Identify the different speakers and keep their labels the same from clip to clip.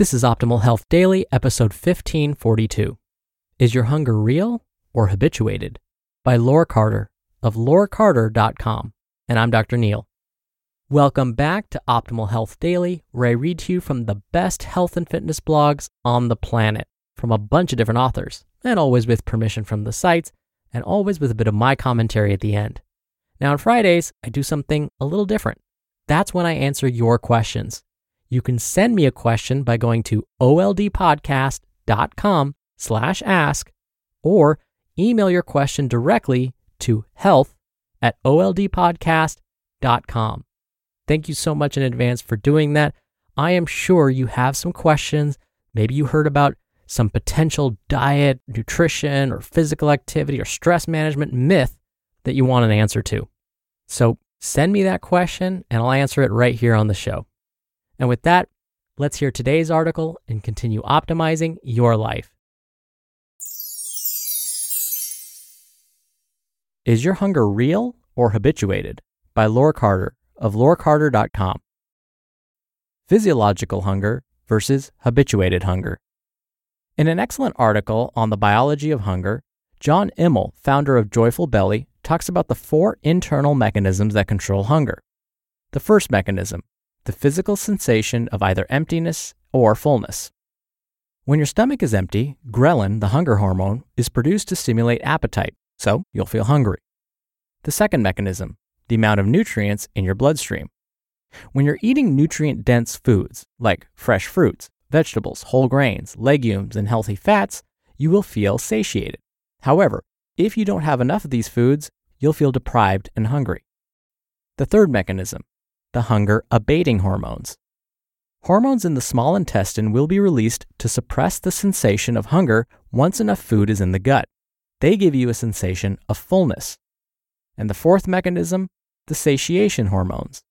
Speaker 1: This is Optimal Health Daily, episode 1542. Is your hunger real or habituated? By Laura Carter of lauracarter.com. And I'm Dr. Neal. Welcome back to Optimal Health Daily, where I read to you from the best health and fitness blogs on the planet from a bunch of different authors, and always with permission from the sites, and always with a bit of my commentary at the end. Now, on Fridays, I do something a little different. That's when I answer your questions. You can send me a question by going to oldpodcast.com slash ask or email your question directly to health at oldpodcast.com. Thank you so much in advance for doing that. I am sure you have some questions. Maybe you heard about some potential diet, nutrition, or physical activity or stress management myth that you want an answer to. So send me that question and I'll answer it right here on the show. And with that, let's hear today's article and continue optimizing your life. Is your hunger real or habituated? By Laura Carter of lauracarter.com. Physiological hunger versus habituated hunger. In an excellent article on the biology of hunger, John Immel, founder of Joyful Belly, talks about the four internal mechanisms that control hunger. The first mechanism, the physical sensation of either emptiness or fullness. When your stomach is empty, ghrelin, the hunger hormone, is produced to stimulate appetite, so you'll feel hungry. The second mechanism, the amount of nutrients in your bloodstream. When you're eating nutrient dense foods like fresh fruits, vegetables, whole grains, legumes, and healthy fats, you will feel satiated. However, if you don't have enough of these foods, you'll feel deprived and hungry. The third mechanism, the hunger abating hormones. Hormones in the small intestine will be released to suppress the sensation of hunger once enough food is in the gut. They give you a sensation of fullness. And the fourth mechanism, the satiation hormones.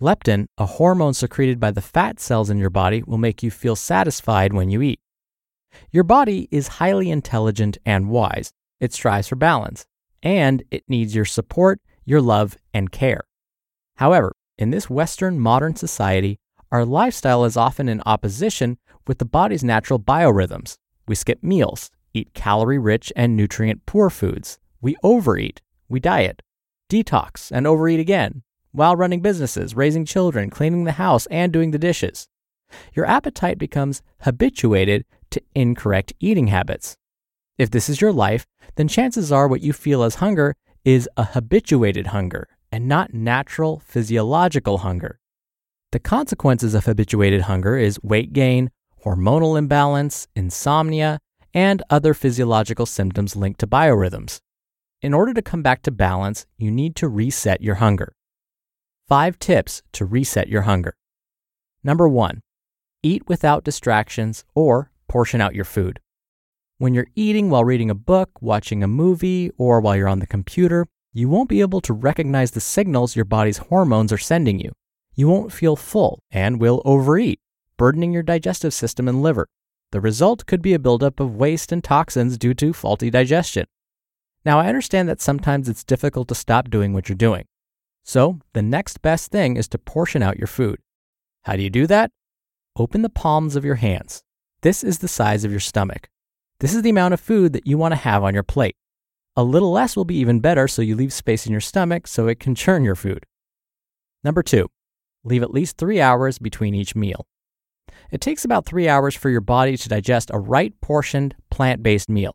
Speaker 1: Leptin, a hormone secreted by the fat cells in your body, will make you feel satisfied when you eat. Your body is highly intelligent and wise. It strives for balance, and it needs your support, your love, and care. However, in this Western modern society, our lifestyle is often in opposition with the body's natural biorhythms. We skip meals, eat calorie rich and nutrient poor foods. We overeat, we diet, detox, and overeat again, while running businesses, raising children, cleaning the house, and doing the dishes. Your appetite becomes habituated to incorrect eating habits. If this is your life, then chances are what you feel as hunger is a habituated hunger and not natural physiological hunger. The consequences of habituated hunger is weight gain, hormonal imbalance, insomnia, and other physiological symptoms linked to biorhythms. In order to come back to balance, you need to reset your hunger. Five tips to reset your hunger. Number one, eat without distractions or portion out your food. When you're eating while reading a book, watching a movie, or while you're on the computer, you won't be able to recognize the signals your body's hormones are sending you. You won't feel full and will overeat, burdening your digestive system and liver. The result could be a buildup of waste and toxins due to faulty digestion. Now, I understand that sometimes it's difficult to stop doing what you're doing. So, the next best thing is to portion out your food. How do you do that? Open the palms of your hands. This is the size of your stomach. This is the amount of food that you want to have on your plate. A little less will be even better, so you leave space in your stomach so it can churn your food. Number two, leave at least three hours between each meal. It takes about three hours for your body to digest a right portioned plant based meal.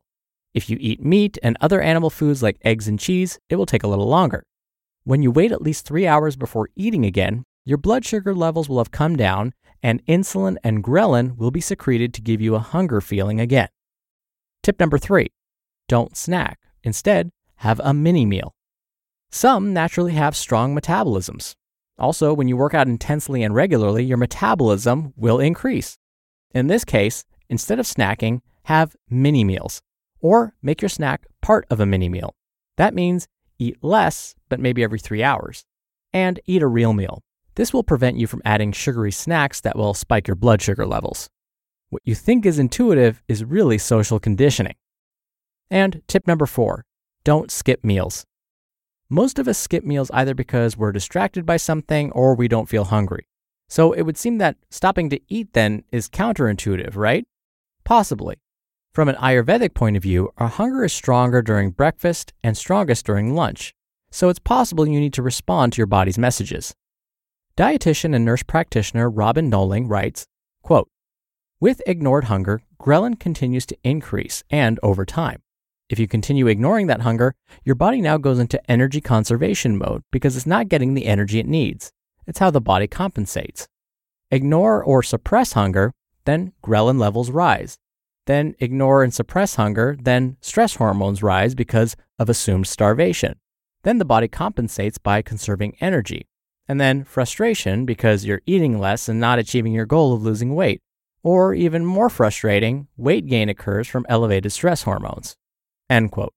Speaker 1: If you eat meat and other animal foods like eggs and cheese, it will take a little longer. When you wait at least three hours before eating again, your blood sugar levels will have come down and insulin and ghrelin will be secreted to give you a hunger feeling again. Tip number three don't snack. Instead, have a mini meal. Some naturally have strong metabolisms. Also, when you work out intensely and regularly, your metabolism will increase. In this case, instead of snacking, have mini meals or make your snack part of a mini meal. That means eat less, but maybe every three hours, and eat a real meal. This will prevent you from adding sugary snacks that will spike your blood sugar levels. What you think is intuitive is really social conditioning. And tip number four don't skip meals. Most of us skip meals either because we're distracted by something or we don't feel hungry. So it would seem that stopping to eat then is counterintuitive, right? Possibly. From an Ayurvedic point of view, our hunger is stronger during breakfast and strongest during lunch. So it's possible you need to respond to your body's messages. Dietitian and nurse practitioner Robyn Nohling writes, quote, With ignored hunger, ghrelin continues to increase and over time. If you continue ignoring that hunger, your body now goes into energy conservation mode because it's not getting the energy it needs. It's how the body compensates. Ignore or suppress hunger, then ghrelin levels rise. Then ignore and suppress hunger, then stress hormones rise because of assumed starvation. Then the body compensates by conserving energy. And then frustration because you're eating less and not achieving your goal of losing weight. Or even more frustrating, weight gain occurs from elevated stress hormones. End quote.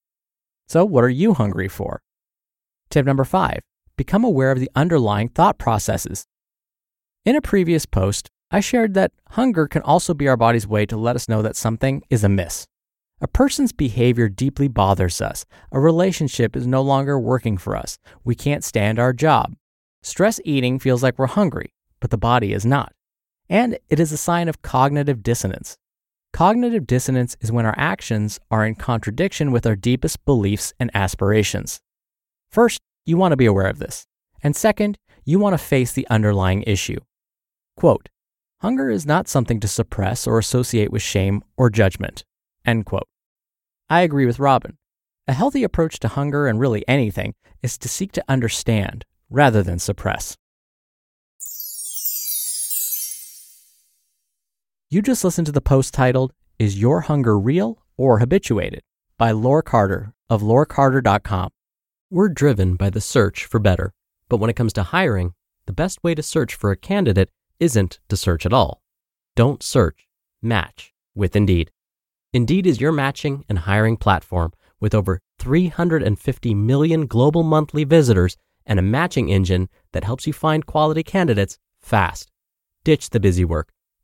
Speaker 1: So, what are you hungry for? Tip number five become aware of the underlying thought processes. In a previous post, I shared that hunger can also be our body's way to let us know that something is amiss. A person's behavior deeply bothers us. A relationship is no longer working for us. We can't stand our job. Stress eating feels like we're hungry, but the body is not. And it is a sign of cognitive dissonance. Cognitive dissonance is when our actions are in contradiction with our deepest beliefs and aspirations. First, you want to be aware of this. And second, you want to face the underlying issue. Quote, hunger is not something to suppress or associate with shame or judgment. End quote. I agree with Robyn. A healthy approach to hunger and really anything is to seek to understand rather than suppress. You just listened to the post titled, Is Your Hunger Real or Habituated? by Laura Carter of lauracarter.com. We're driven by the search for better, but when it comes to hiring, the best way to search for a candidate isn't to search at all. Don't search, match with Indeed. Indeed is your matching and hiring platform with over 350 million global monthly visitors and a matching engine that helps you find quality candidates fast. Ditch the busy work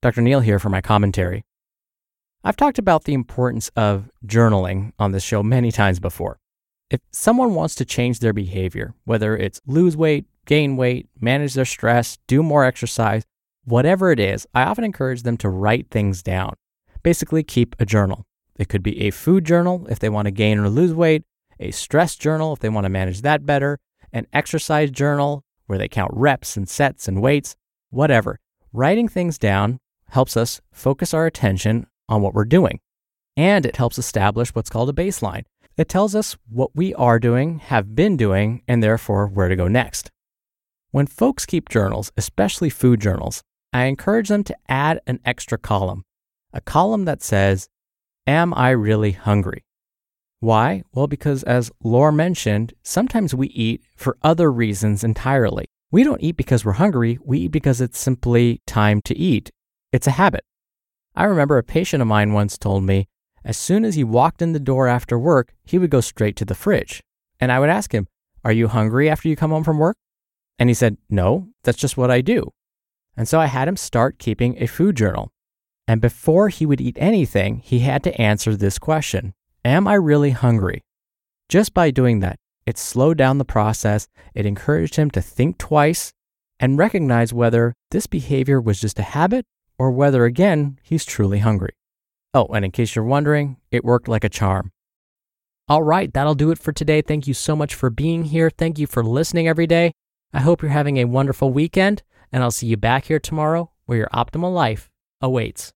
Speaker 1: Dr. Neal here for my commentary. I've talked about the importance of journaling on this show many times before. If someone wants to change their behavior, whether it's lose weight, gain weight, manage their stress, do more exercise, whatever it is, I often encourage them to write things down. Basically, keep a journal. It could be a food journal if they want to gain or lose weight, a stress journal if they want to manage that better, an exercise journal, where they count reps and sets and weights, whatever. Writing things down helps us focus our attention on what we're doing. And it helps establish what's called a baseline. It tells us what we are doing, have been doing, and therefore where to go next. When folks keep journals, especially food journals, I encourage them to add an extra column, a column that says, Am I really hungry? Why? Well, because as Laura mentioned, sometimes we eat for other reasons entirely. We don't eat because we're hungry, we eat because it's simply time to eat. It's a habit. I remember a patient of mine once told me as soon as he walked in the door after work, he would go straight to the fridge. And I would ask him, Are you hungry after you come home from work? And he said, No, that's just what I do. And so I had him start keeping a food journal. And before he would eat anything, he had to answer this question Am I really hungry? Just by doing that, it slowed down the process, it encouraged him to think twice and recognize whether this behavior was just a habit or whether, again, he's truly hungry. Oh, and in case you're wondering, it worked like a charm. All right, that'll do it for today. Thank you so much for being here. Thank you for listening every day. I hope you're having a wonderful weekend, and I'll see you back here tomorrow where your optimal life awaits.